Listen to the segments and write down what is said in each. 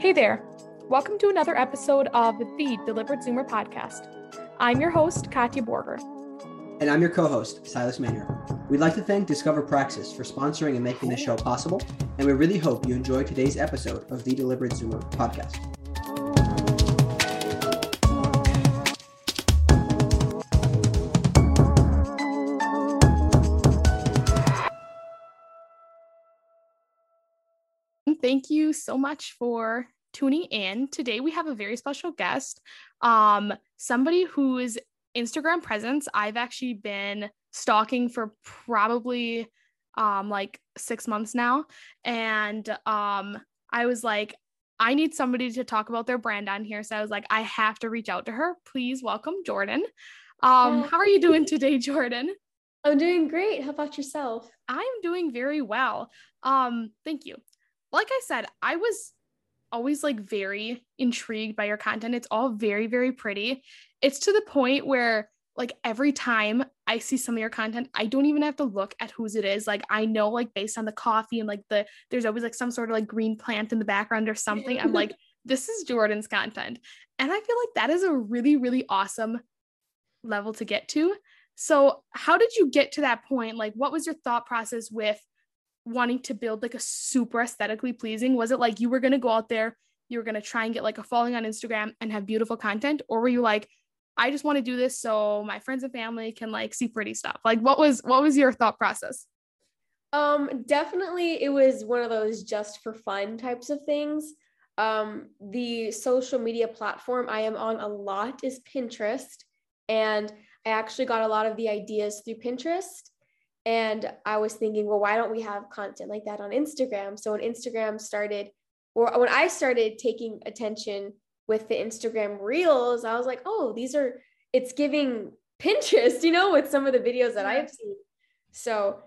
Hey there. Welcome to another episode of the Deliberate Zoomer podcast. I'm your host, Katja Borger. And I'm your co host, Silas Manor. We'd like to thank Discover Praxis for sponsoring and making this show possible, and we really hope you enjoy today's episode of the Deliberate Zoomer podcast. Thank you so much for tuning in. Today we have a very special guest, um, somebody whose Instagram presence I've actually been stalking for probably um, like six months now, and um, I was like, I need somebody to talk about their brand on here, so I was like, I have to reach out to her. Please welcome Jordyn. Um, how are you doing today, Jordyn? I'm doing great. How about yourself? I'm doing very well. Um, thank you. Like I said, I was always like very intrigued by your content. It's all very, very pretty. It's to the point where like every time I see some of your content, I don't even have to look at whose it is. Like I know like based on the coffee and like the there's always like some sort of like green plant in the background or something. I'm like, this is Jordyn's content. And I feel like that is a really, really awesome level to get to. So, how did you get to that point? Like, what was your thought process with wanting to build like a super aesthetically pleasing? Was it like you were going to go out there, you were going to try and get like a following on Instagram and have beautiful content? Or were you like, I just want to do this so my friends and family can like see pretty stuff? Like, what was, what was your thought process? Um, definitely it was one of those just for fun types of things. Um, the social media platform I am on a lot is Pinterest. And I actually got a lot of the ideas through Pinterest. And I was thinking, well, why don't we have content like that on Instagram? So when Instagram started, or when I started taking attention with the Instagram reels, I was like, oh, these are, it's giving Pinterest, you know, with some of the videos that I've seen. So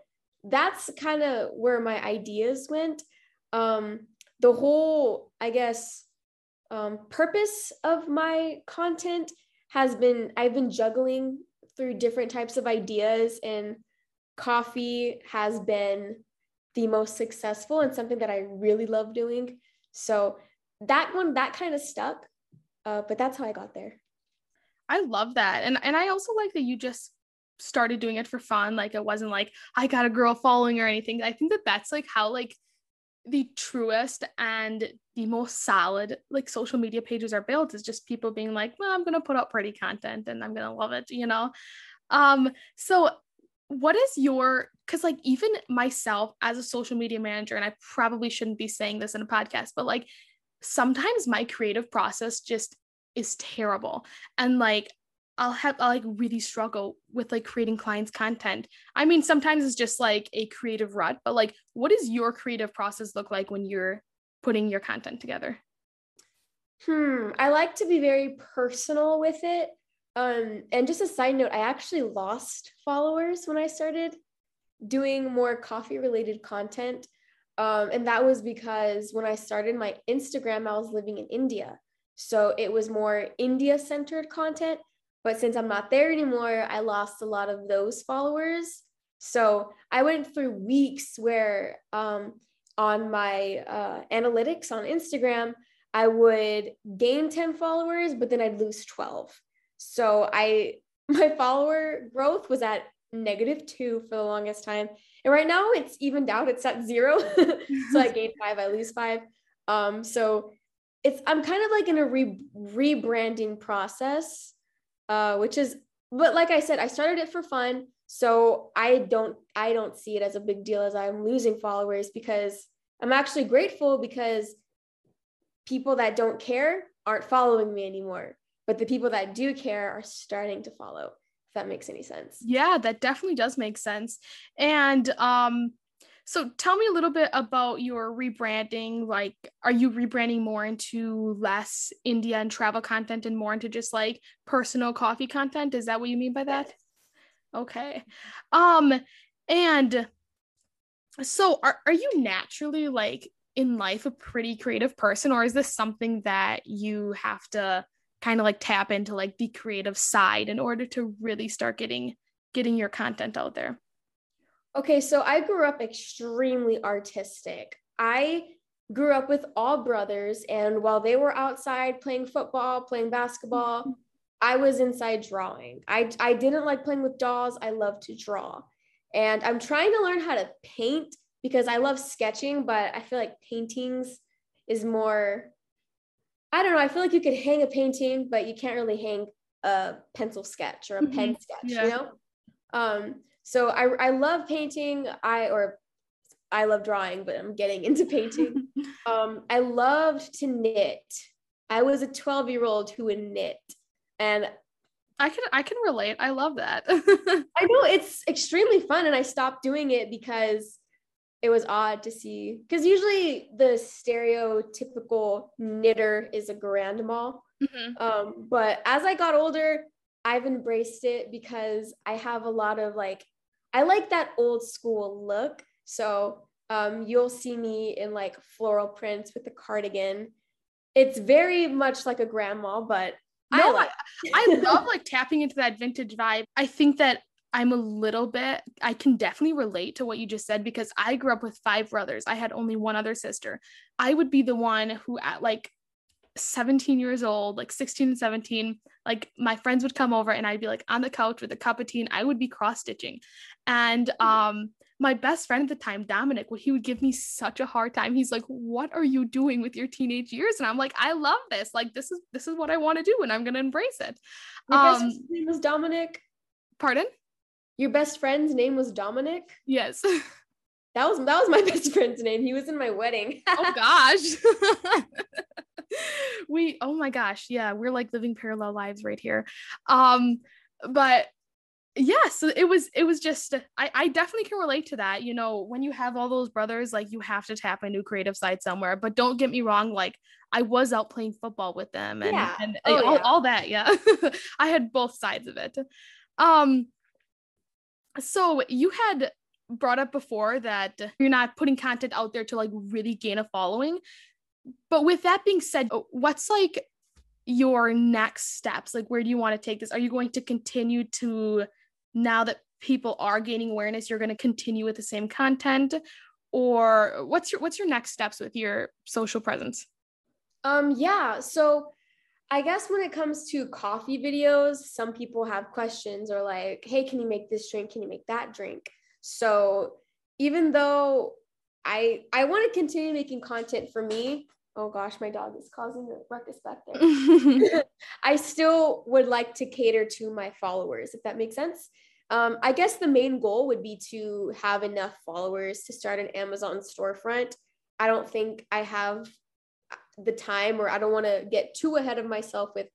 that's kind of where my ideas went. Um, the whole, I guess, um, purpose of my content has been I've been juggling through different types of ideas and coffee has been the most successful and something that I really love doing. So that one, that kind of stuck, uh, but that's how I got there. I love that. And, and I also like that you just started doing it for fun. Like it wasn't like I got a girl following or anything. I think that that's like how like the truest and the most solid like social media pages are built is just people being like, well, I'm gonna put up pretty content and I'm gonna love it, you know. Um, so what is your because like even myself as a social media manager and i probably shouldn't be saying this in a podcast but like sometimes my creative process just is terrible. And like i'll have i like really struggle with like creating clients content. I mean sometimes it's just like a creative rut but like what does your creative process look like when you're putting your content together? Hmm i like to be very personal with it um, and just a side note, I actually lost followers when I started doing more coffee related content. Um, and that was because when I started my Instagram, I was living in India. So it was more India centered content. But since I'm not there anymore, I lost a lot of those followers. So I went through weeks where um, on my uh, analytics on Instagram, I would gain 10 followers, but then I'd lose 12. So I my follower growth was at negative two for the longest time. And right now it's evened out, it's at zero. so I gain five, I lose five. Um, so it's I'm kind of like in a re- rebranding process, uh, which is but like I said, I started it for fun. So I don't I don't see it as a big deal as I'm losing followers because I'm actually grateful because people that don't care aren't following me anymore but the people that do care are starting to follow if that makes any sense. Yeah that definitely does make sense. And um so tell me a little bit about your rebranding. Like are you rebranding more into less india and travel content and more into just like personal coffee content? Is that what you mean by that? Okay. Um and so are, are you naturally like in life a pretty creative person or is this something that you have to kind of like tap into like the creative side in order to really start getting getting your content out there okay so i grew up extremely artistic i grew up with all brothers. And while they were outside playing football, playing basketball, mm-hmm. I was inside drawing. I, I didn't like playing with dolls. I love to draw. And I'm trying to learn how to paint because I love sketching, but I feel like paintings is more, I don't know. I feel like you could hang a painting, but you can't really hang a pencil sketch or a mm-hmm. pen sketch, yeah. you know? Um, so I, I love painting. I, or I love drawing, but I'm getting into painting. um, I loved to knit. I was a 12 year old who would knit. And I can I can relate. I love that. I know it's extremely fun and I stopped doing it because it was odd to see because usually the stereotypical knitter is a grandma. Mm-hmm. Um, but as I got older, I've embraced it because I have a lot of like I like that old school look. So um, you'll see me in like floral prints with the cardigan. It's very much like a grandma, but no, I, like- I, I love like tapping into that vintage vibe. I think that I'm a little bit, I can definitely relate to what you just said because I grew up with five brothers. I had only one other sister. I would be the one who, at like 17 years old, like 16 and 17, like my friends would come over and I'd be like on the couch with a cup of tea and I would be cross stitching. And um, my best friend at the time, Dominic, well, he would give me such a hard time. He's like, "What are you doing with your teenage years?" And I'm like, "I love this. Like, this is this is what I want to do, and I'm gonna embrace it." Your um, best name was Dominic. Pardon? Your best friend's name was Dominic. Yes. That was that was my best friend's name. He was in my wedding. oh gosh. we oh my gosh, yeah, we're like living parallel lives right here. Um but yeah so it was it was just I, I definitely can relate to that you know when you have all those brothers like you have to tap a new creative side somewhere but don't get me wrong like i was out playing football with them and yeah. and oh, all, yeah. all that yeah i had both sides of it um so you had brought up before that you're not putting content out there to like really gain a following. But with that being said what's like your next steps? Like where do you want to take this? Are you going to continue to now that people are gaining awareness you're going to continue with the same content? Or what's your what's your next steps with your social presence? Um yeah so i guess when it comes to coffee videos some people have questions or like hey can you make this drink? Can you make that drink? So even though i i want to continue making content for me oh gosh my dog is causing a ruckus back there. I still would like to cater to my followers if that makes sense. Um, I guess the main goal would be to have enough followers to start an Amazon storefront. I don't think I have the time or I don't want to get too ahead of myself with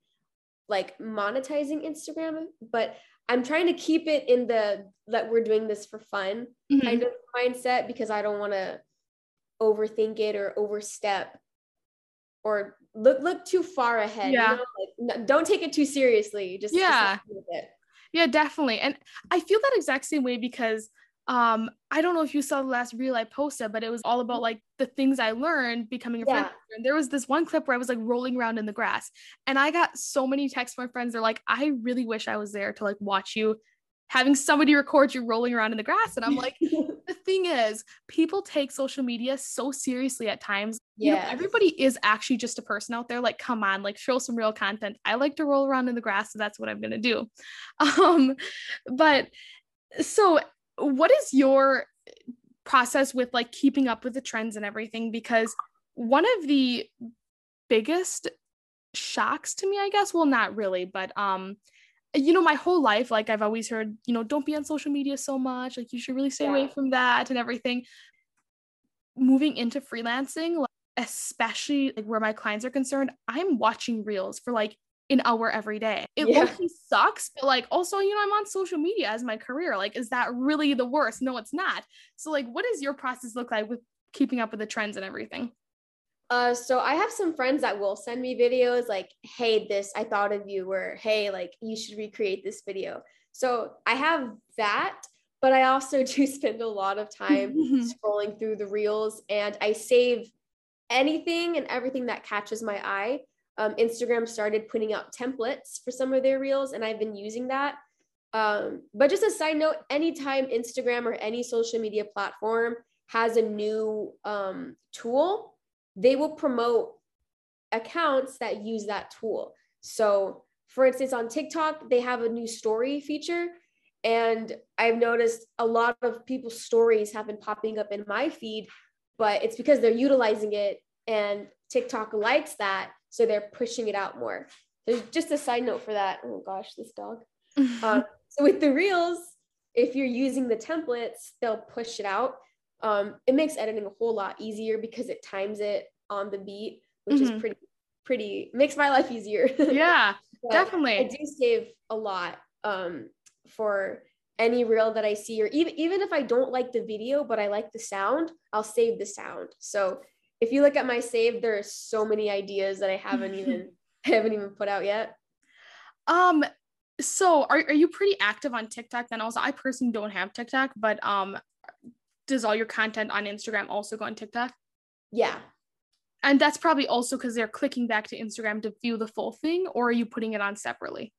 like monetizing Instagram, but I'm trying to keep it in the that we're doing this for fun mm-hmm. kind of mindset because I don't want to overthink it or overstep or look look too far ahead. Yeah. You know? like, don't take it too seriously. Just yeah. Just yeah, definitely. And I feel that exact same way because um I don't know if you saw the last reel I posted, but it was all about like the things I learned becoming a yeah. friend. And there was this one clip where I was like rolling around in the grass and I got so many texts from my friends. They're like, I really wish I was there to like watch you having somebody record you rolling around in the grass. And I'm like, the thing is, people take social media so seriously at times. Yeah. You know, everybody is actually just a person out there. Like, come on, like show some real content. I like to roll around in the grass, so that's what I'm gonna do. Um, but so what is your process with like keeping up with the trends and everything? Because one of the biggest shocks to me, I guess, well, not really, but um you know, my whole life, like I've always heard, you know, don't be on social media so much. Like you should really stay yeah. away from that and everything. Moving into freelancing, like, especially like where my clients are concerned, I'm watching reels for like an hour every day. It yeah. sucks, but like also, you know, I'm on social media as my career. Like, is that really the worst? No, it's not. So, like, what does your process look like with keeping up with the trends and everything? Uh, so I have some friends that will send me videos like, hey, this, I thought of you, or hey, like, you should recreate this video. So I have that, but I also do spend a lot of time scrolling through the reels and I save anything and everything that catches my eye. Um, Instagram started putting out templates for some of their reels, and I've been using that. Um, but just a side note anytime Instagram or any social media platform has a new um, tool, they will promote accounts that use that tool. So, for instance, on TikTok, they have a new story feature. And I've noticed a lot of people's stories have been popping up in my feed, but it's because they're utilizing it and TikTok likes that. So they're pushing it out more. There's just a side note for that. Oh gosh, this dog. um, so with the reels, if you're using the templates, they'll push it out. Um, it makes editing a whole lot easier because it times it on the beat, which mm-hmm. is pretty, pretty makes my life easier. Yeah, definitely. I do save a lot um, for any reel that I see, or even even if I don't like the video, but I like the sound, I'll save the sound. So if you look at my save, there are so many ideas that I haven't even I haven't even put out yet. Um, so are, are you pretty active on TikTok then also? I personally don't have TikTok, but um does all your content on Instagram also go on TikTok? Yeah. And that's probably also because they're clicking back to Instagram to view the full thing, or are you putting it on separately?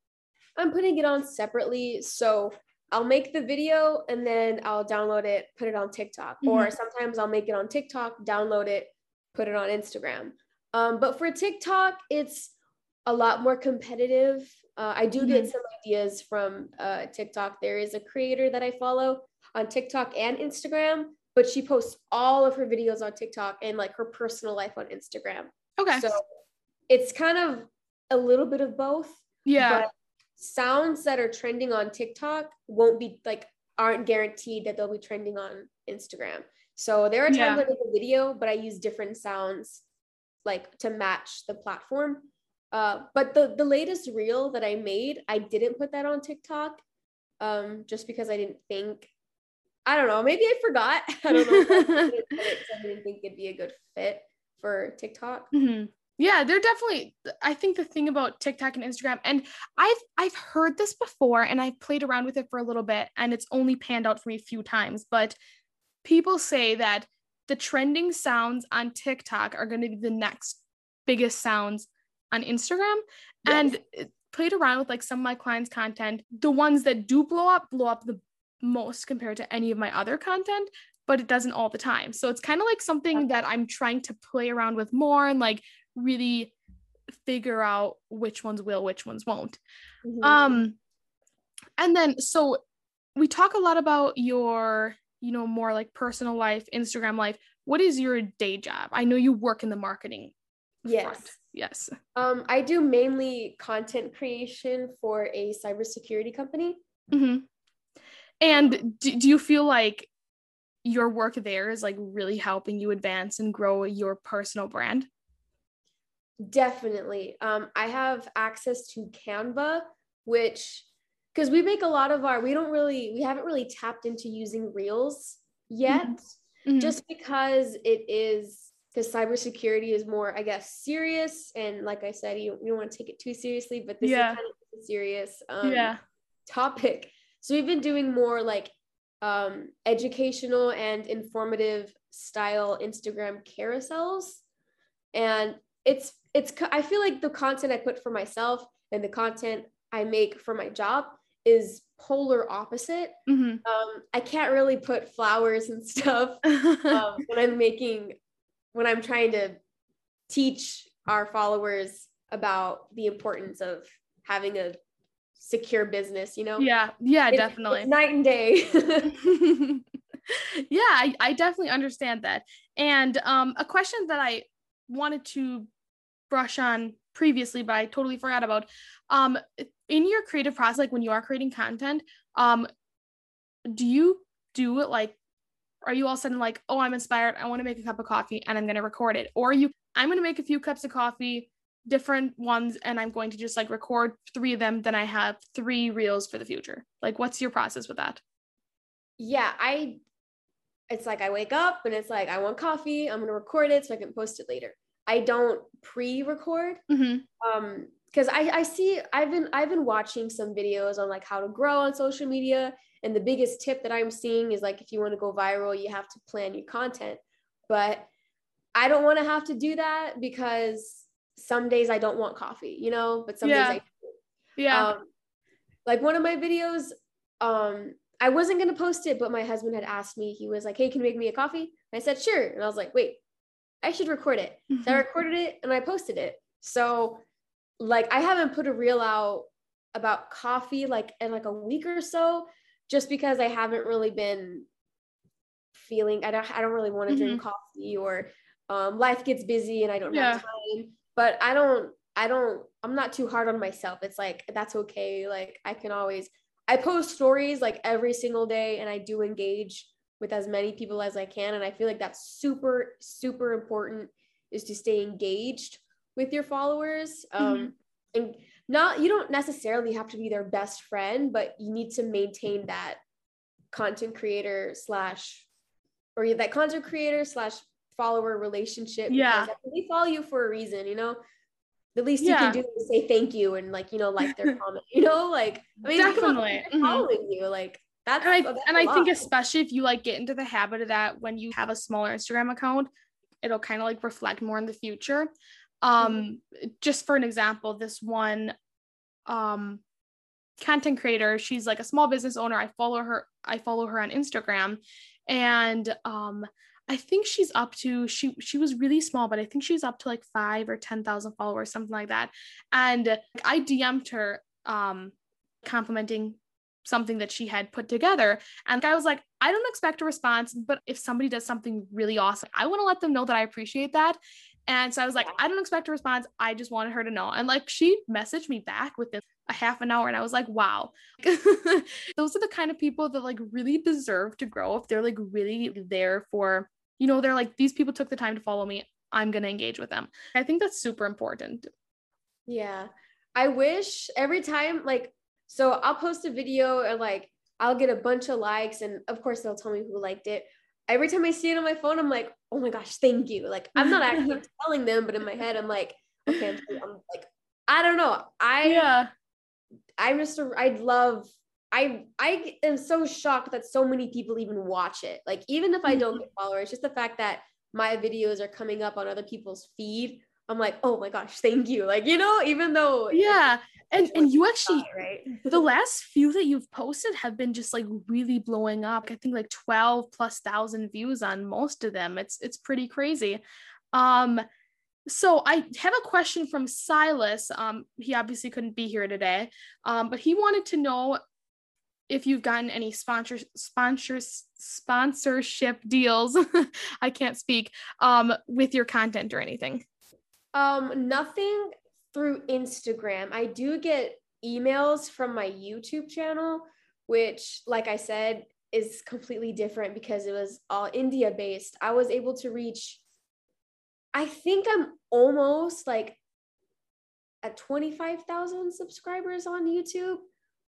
I'm putting it on separately. So I'll make the video and then I'll download it, put it on TikTok. Mm-hmm. Or sometimes I'll make it on TikTok, download it, put it on Instagram. Um, but for TikTok, it's a lot more competitive. Uh, I do mm-hmm. get some ideas from uh, TikTok. There is a creator that I follow on TikTok and Instagram, but she posts all of her videos on TikTok and like her personal life on Instagram. Okay. So it's kind of a little bit of both. Yeah. sounds that are trending on TikTok won't be like aren't guaranteed that they'll be trending on Instagram. So there are times yeah. I make a video, but I use different sounds like to match the platform. Uh, but the the latest reel that I made, I didn't put that on TikTok, um, just because I didn't think. I don't know. Maybe I forgot. I don't know. I, didn't, think it'd be a good fit for TikTok. Mm-hmm. Yeah, they're definitely. I think the thing about TikTok and Instagram, and I've I've heard this before, and I've played around with it for a little bit, and it's only panned out for me a few times. But people say that the trending sounds on TikTok are going to be the next biggest sounds on Instagram. Yes. And played around with like some of my clients' content. The ones that do blow up, blow up the most compared to any of my other content, but it doesn't all the time. So it's kind of like something that I'm trying to play around with more and like really figure out which ones will, which ones won't. Mm-hmm. Um and then so we talk a lot about your you know, more like personal life, Instagram life. What is your day job? I know you work in the marketing. Yes. Front. Yes. Um, I do mainly content creation for a cybersecurity company. Mm-hmm. And do, do you feel like your work there is like really helping you advance and grow your personal brand? Definitely. Um, I have access to Canva, which because we make a lot of our we don't really we haven't really tapped into using reels yet mm-hmm. mm-hmm. just because it is because cybersecurity is more i guess serious and like i said you, you don't want to take it too seriously but this yeah. is kind of a serious um, yeah. topic so we've been doing more like um, educational and informative style instagram carousels and it's it's i feel like the content i put for myself and the content i make for my job is polar opposite. Mm-hmm. Um, I can't really put flowers and stuff um, when I'm making, when I'm trying to teach our followers about the importance of having a secure business, you know? Yeah, yeah, definitely. Night and day. yeah, I, I definitely understand that. And um, a question that I wanted to brush on previously, but I totally forgot about. Um, in your creative process, like when you are creating content, um, do you do it like, are you all sudden like, oh, I'm inspired, I want to make a cup of coffee and I'm gonna record it, or you, I'm gonna make a few cups of coffee, different ones, and I'm going to just like record three of them. Then I have three reels for the future. Like, what's your process with that? Yeah, I. It's like I wake up and it's like I want coffee. I'm gonna record it so I can post it later. I don't pre-record. Mm-hmm. Um, because I, I see I've been I've been watching some videos on like how to grow on social media. And the biggest tip that I'm seeing is like if you want to go viral, you have to plan your content. But I don't want to have to do that because some days I don't want coffee, you know, but some yeah. days I do. Yeah. Um, like one of my videos, um, I wasn't gonna post it, but my husband had asked me, he was like, Hey, can you make me a coffee? And I said, sure. And I was like, wait, I should record it. Mm-hmm. So I recorded it and I posted it. So like I haven't put a reel out about coffee like in like a week or so just because I haven't really been feeling I don't I don't really want to drink coffee or um, life gets busy and I don't Yeah. have time. But I don't I don't I'm not too hard on myself. It's like that's okay. Like I can always I post stories like every single day and I do engage with as many people as I can and I feel like that's super super important is to stay engaged with your followers. Um and not you don't necessarily have to be their best friend, but you need to maintain that content creator slash or that content creator slash follower relationship. Yeah. They follow you for a reason, you know. The least Yeah. you can do is say thank you and like you know like their comment, you know, like I mean on, Definitely. Mhm. following you, like that's and I and I think especially if you like get into the habit of that when you have a smaller Instagram account, it'll kind of like reflect more in the future. Um, just for an example, this one um content creator, she's like a small business owner. I follow her, I follow her on Instagram, and um I think she's up to she she was really small, but I think she's up to like five or ten thousand followers, something like that. And I DM'd her um complimenting something that she had put together. And I was like, I don't expect a response, but if somebody does something really awesome, I want to let them know that I appreciate that. And so I was like, I don't expect a response. I just wanted her to know. And like she messaged me back within a half an hour and I was like, wow. Those are the kind of people that like really deserve to grow if they're like really there for, you know, they're like, these people took the time to follow me. I'm going to engage with them. I think that's super important. Yeah. I wish every time, like, so I'll post a video and like I'll get a bunch of likes, and of course they'll tell me who liked it. Every time I see it on my phone, I'm like, oh my gosh, thank you. Like, I'm not actually telling them, but in my head, I'm like, okay, I'm, I'm like, I don't know. I, Yeah. I'm just, a, I love, I, I am so shocked that so many people even watch it. Like, even if I don't get followers, just the fact that my videos are coming up on other people's feed I'm like, oh my gosh, thank you. Like, you know, even though Yeah. And and you actually right. the last few that you've posted have been just like really blowing up. I think like 12 plus thousand views on most of them. It's it's pretty crazy. Um so I have a question from Silas. Um he obviously couldn't be here today. Um but he wanted to know if you've gotten any sponsor sponsors sponsorship deals. I can't speak um with your content or anything. Um, nothing through Instagram. I do get emails from my YouTube channel, which, like I said, is completely different because it was all India based. I was able to reach, I think I'm almost like at 25,000 subscribers on YouTube,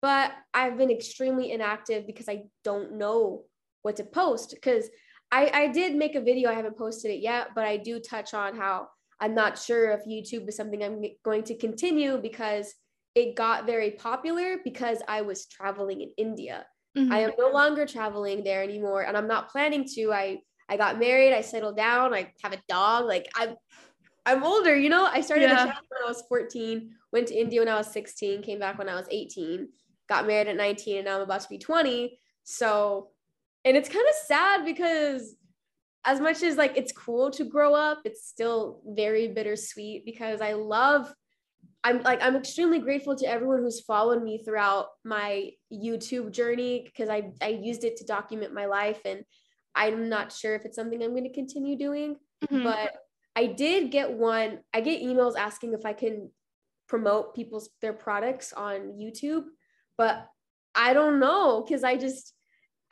but I've been extremely inactive because I don't know what to post. Because I, I did make a video, I haven't posted it yet, but I do touch on how I'm not sure if YouTube is something I'm going to continue because it got very popular because I was traveling in India. Mhm. I am no longer traveling there anymore and I'm not planning to. I I got married, I settled down, I have a dog. Like I'm I'm older, you know? I started Yeah. the channel when I was 14, went to India when I was 16, came back when I was 18, got married at 19 and now I'm about to be 20. So and it's kind of sad because as much as like it's cool to grow up, it's still very bittersweet because I love I'm like I'm extremely grateful to everyone who's followed me throughout my YouTube journey because I I used it to document my life and I'm not sure if it's something I'm going to continue doing, Mhm. but I did get one I get emails asking if I can promote people's their products on YouTube, but I don't know cuz I just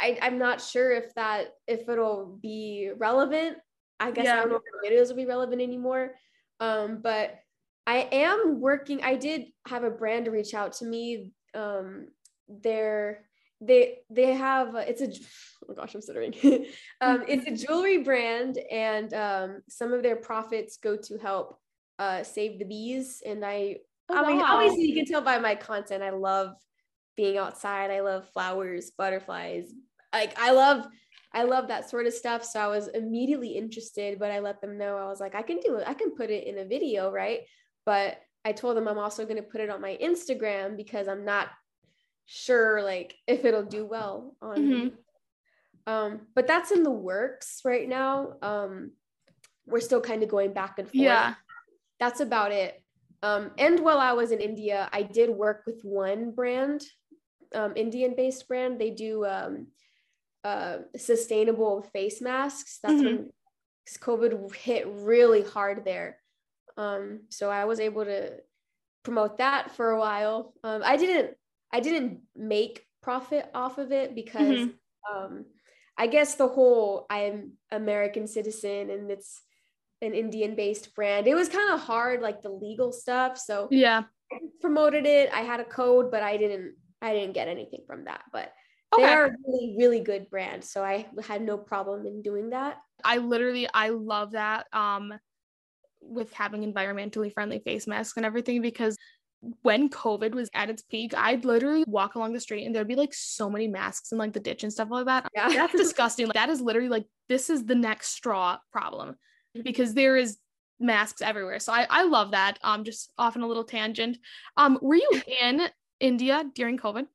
I, I'm not sure if that if it'll be relevant. I guess I don't know if videos will be relevant anymore. Um, but I am working. I did have a brand reach out to me. Um, they're they they have it's a oh gosh I'm stuttering. um, it's a jewelry brand, and um, some of their profits go to help uh, save the bees. And I Oh, I mean wow. obviously you can tell by my content. I love being outside. I love flowers, butterflies. Like I love I love that sort of stuff. So I was immediately interested, but I let them know I was like, I can do it. I can put it in a video, right? But I told them I'm also going to put it on my Instagram because I'm not sure like if it'll do well on Mhm. um but that's in the works right now um we're still kind of going back and forth. Yeah. That's about it. Um, and while I was in India, I did work with one brand, um, Indian based brand. They do um, uh, sustainable face masks. That's Mhm. when COVID hit really hard there. Um, so I was able to promote that for a while. Um, I didn't I didn't make profit off of it because Mhm. um, I guess the whole I'm American citizen and it's an Indian based brand. It was kind of hard, like the legal stuff. So Yeah. I promoted it. I had a code, but I didn't I didn't get anything from that. But they are a really, really good brand. So I had no problem in doing that. I literally I love that um with having environmentally friendly face masks and everything because when COVID was at its peak, I'd literally walk along the street and there'd be like so many masks in like the ditch and stuff like that. Yeah. That's disgusting. Like, that is literally like this is the next straw problem because there is masks everywhere. So I, I love that. Um just off on a little tangent. Um were you in India during COVID?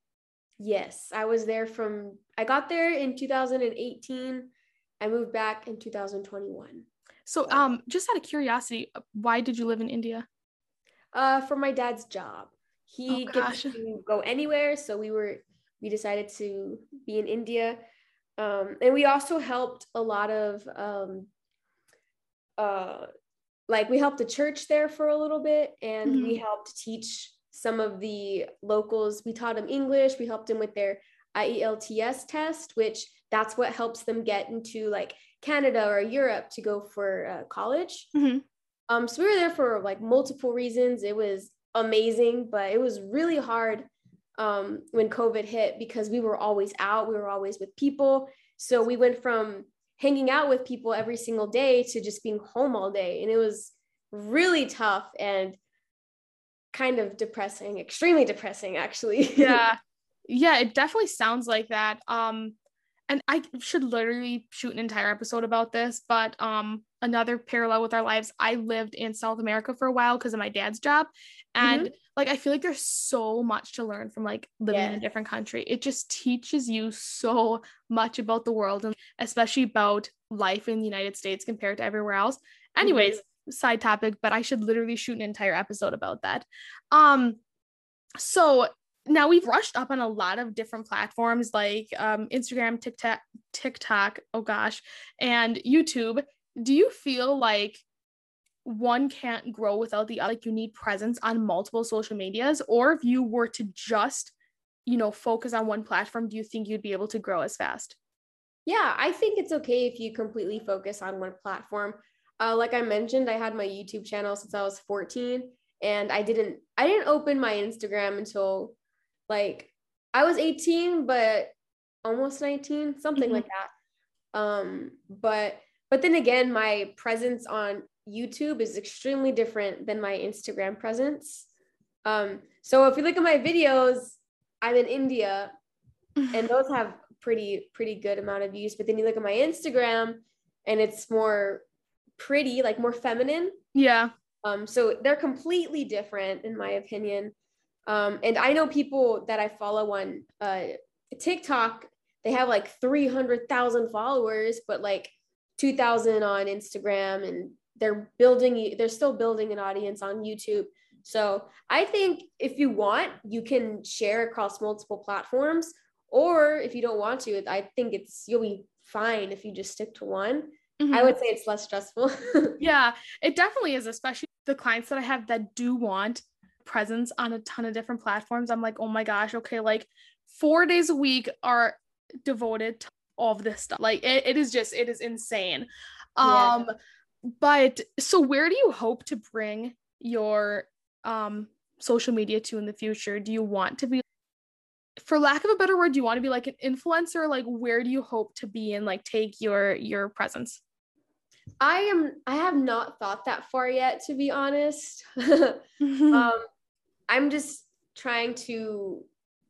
Yes, I was there from I got there in 2018. I moved back in 2021. So um just out of curiosity, why did you live in India? Uh, for my dad's job, he Oh, gets to go anywhere, so we were we decided to be in India, um, and we also helped a lot of um, uh, like we helped the church there for a little bit, and we helped teach some of the locals. We taught them English. We helped them with their IELTS test, which that's what helps them get into like Canada or Europe to go for uh, college. Mhm. Um, so we were there for like multiple reasons. It was amazing, but it was really hard um, when COVID hit because we were always out, we were always with people. So we went from hanging out with people every single day to just being home all day. And it was really tough and kind of depressing, extremely depressing, actually. yeah. Yeah it definitely sounds like that. Um and i should literally shoot an entire episode about this but um another parallel with our lives i lived in south america for a while because of my dad's job. And like i feel like there's so much to learn from like living in a different country. It just teaches you so much about the world and especially about life in the united states compared to everywhere else. Anyways side topic but i should literally shoot an entire episode about that um so now we've rushed up on a lot of different platforms like um, Instagram, TikTok, TikTok, oh gosh, and YouTube. Do you feel like one can't grow without the other? Like you need presence on multiple social medias, or if you were to just, you know, focus on one platform, do you think you'd be able to grow as fast? Yeah, I think it's okay if you completely focus on one platform. Uh, like I mentioned, I had my YouTube channel since I was 14, and I didn't I didn't open my Instagram until like I was 18, but almost 19, something Mhm. like that. Um, but but then again, my presence on YouTube is extremely different than my Instagram presence. Um, so if you look at my videos, I'm in India and those have pretty pretty good amount of views but then you look at my instagram and it's more pretty like more feminine. Yeah, um so they're completely different in my opinion. Um and i know people that i follow on uh tiktok they have like 300,000 followers but like 2000 on instagram and they're building they're still building an audience on youtube. So i think if you want you can share across multiple platforms or if you don't want to i think it's you'll be fine if you just stick to one i Mhm. would say it's less stressful yeah, it definitely is, especially the clients that I have that do want presence on a ton of different platforms. I'm like, oh my gosh, okay, like four days a week are devoted to all of this stuff. Like it, it is just, it is insane. Yeah. Um, but so where do you hope to bring your um social media to in the future? Do you want to be for lack of a better word, do you want to be like an influencer? Like where do you hope to be and like take your your presence? I am i have not thought that far yet to be honest Mm-hmm. um i'm just trying to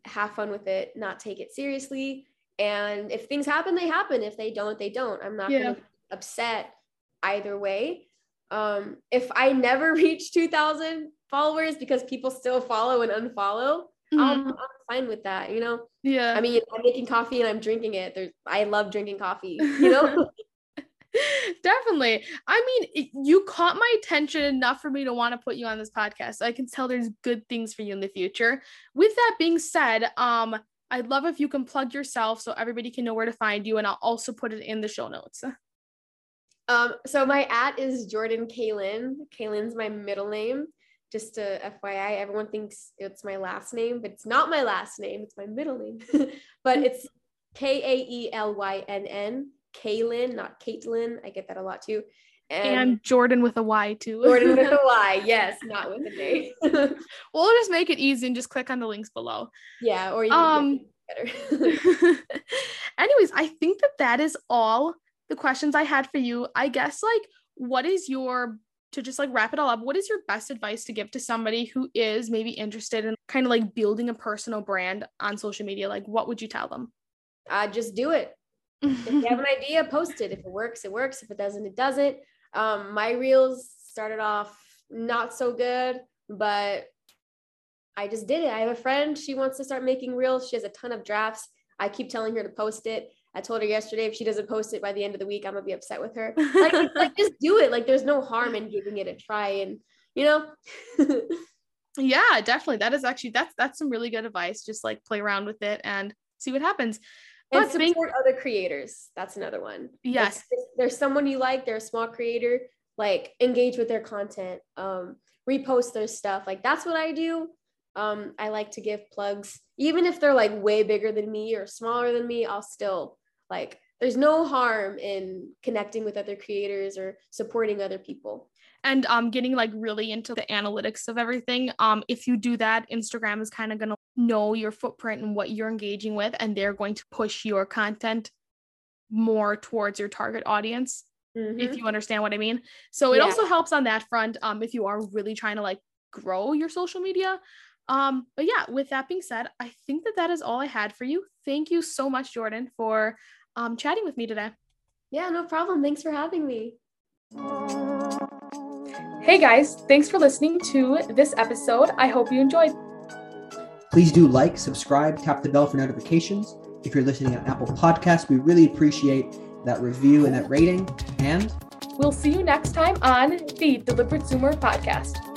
have fun with it not take it seriously and if things happen they happen if they don't they don't i'm not Yeah. gonna be upset either way um if i never reach 2000 followers because people still follow and unfollow Mhm. I'm, I'm fine with that you know yeah. i mean i'm making coffee and i'm drinking it there's i love drinking coffee you know Definitely. I mean, you caught my attention enough for me to want to put you on this podcast. So I can tell there's good things for you in the future. With that being said, um, I'd love if you can plug yourself so everybody can know where to find you, and I'll also put it in the show notes. Um, so my at is Jordyn Kaelynn. Kaelynn's my middle name. Just to FYI, everyone thinks it's my last name, but it's not my last name. It's my middle name. but it's K A E L Y N N. Kaelynn, not Caitlin. I get that a lot too. And, and Jordyn with a Y too. Jordyn with a Y, yes, not with an A. we'll just make it easy and just click on the links below. Yeah, or you um, better. anyways, I think that that is all the questions I had for you. I guess like what is your to just like wrap it all up, what is your best advice to give to somebody who is maybe interested in kind of like building a personal brand on social media? Like what would you tell them? Uh just do it. If you have an idea, post it. If it works, it works. If it doesn't, it doesn't. Um, my reels started off not so good, but I just did it. I have a friend, she wants to start making reels. She has a ton of drafts. I keep telling her to post it. I told her yesterday if she doesn't post it by the end of the week, I'm gonna be upset with her. Like, like just do it. Like there's no harm in giving it a try, and you know. yeah, definitely. That is actually that's that's some really good advice. Just like play around with it and see what happens. And but support other creators. That's another one. Yes. Like, there's someone you like, they're a small creator, like engage with their content, um, repost their stuff. Like that's what I do. Um, I like to give plugs, even if they're like way bigger than me or smaller than me, I'll still like there's no harm in connecting with other creators or supporting other people and um getting like really into the analytics of everything um if you do that instagram is kind of going to know your footprint and what you're engaging with and they're going to push your content more towards your target audience mm-hmm. if you understand what i mean so it yeah. also helps on that front um if you are really trying to like grow your social media um but yeah with that being said i think that that is all i had for you thank you so much jordyn for um, chatting with me today. Yeah, no problem. Thanks for having me. Hey guys, thanks for listening to this episode. I hope you enjoyed. Please do like, subscribe, tap the bell for notifications. If you're listening on Apple Podcasts, we really appreciate that review and that rating. And we'll see you next time on the Deliberate Zoomer podcast.